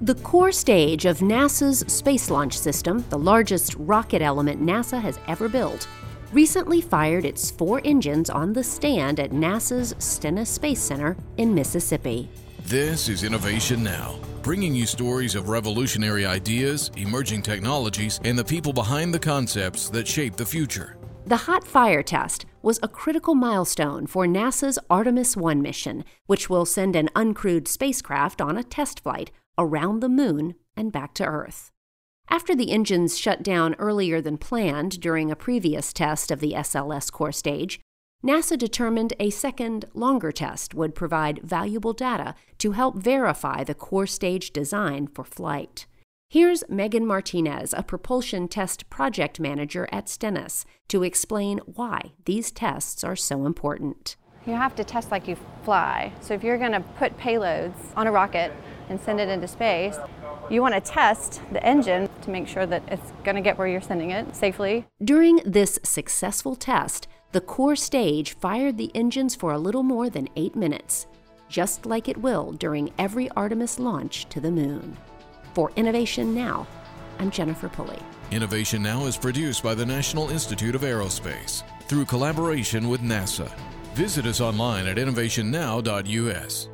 The core stage of NASA's Space Launch System, the largest rocket element NASA has ever built, recently fired its four engines on the stand at NASA's Stennis Space Center in Mississippi. This is Innovation Now, bringing you stories of revolutionary ideas, emerging technologies, and the people behind the concepts that shape the future. The hot fire test was a critical milestone for NASA's Artemis 1 mission, which will send an uncrewed spacecraft on a test flight around the moon and back to Earth. After the engines shut down earlier than planned during a previous test of the SLS core stage, NASA determined a second, longer test would provide valuable data to help verify the core stage design for flight. Here's Megan Martinez, a propulsion test project manager at Stennis, to explain why these tests are so important. You have to test like you fly. So if you're going to put payloads on a rocket and send it into space, you want to test the engine to make sure that it's going to get where you're sending it safely. During this successful test, the core stage fired the engines for a little more than eight minutes, just like it will during every Artemis launch to the moon. For Innovation Now, I'm Jennifer Pulley. Innovation Now is produced by the National Institute of Aerospace through collaboration with NASA. Visit us online at innovationnow.us.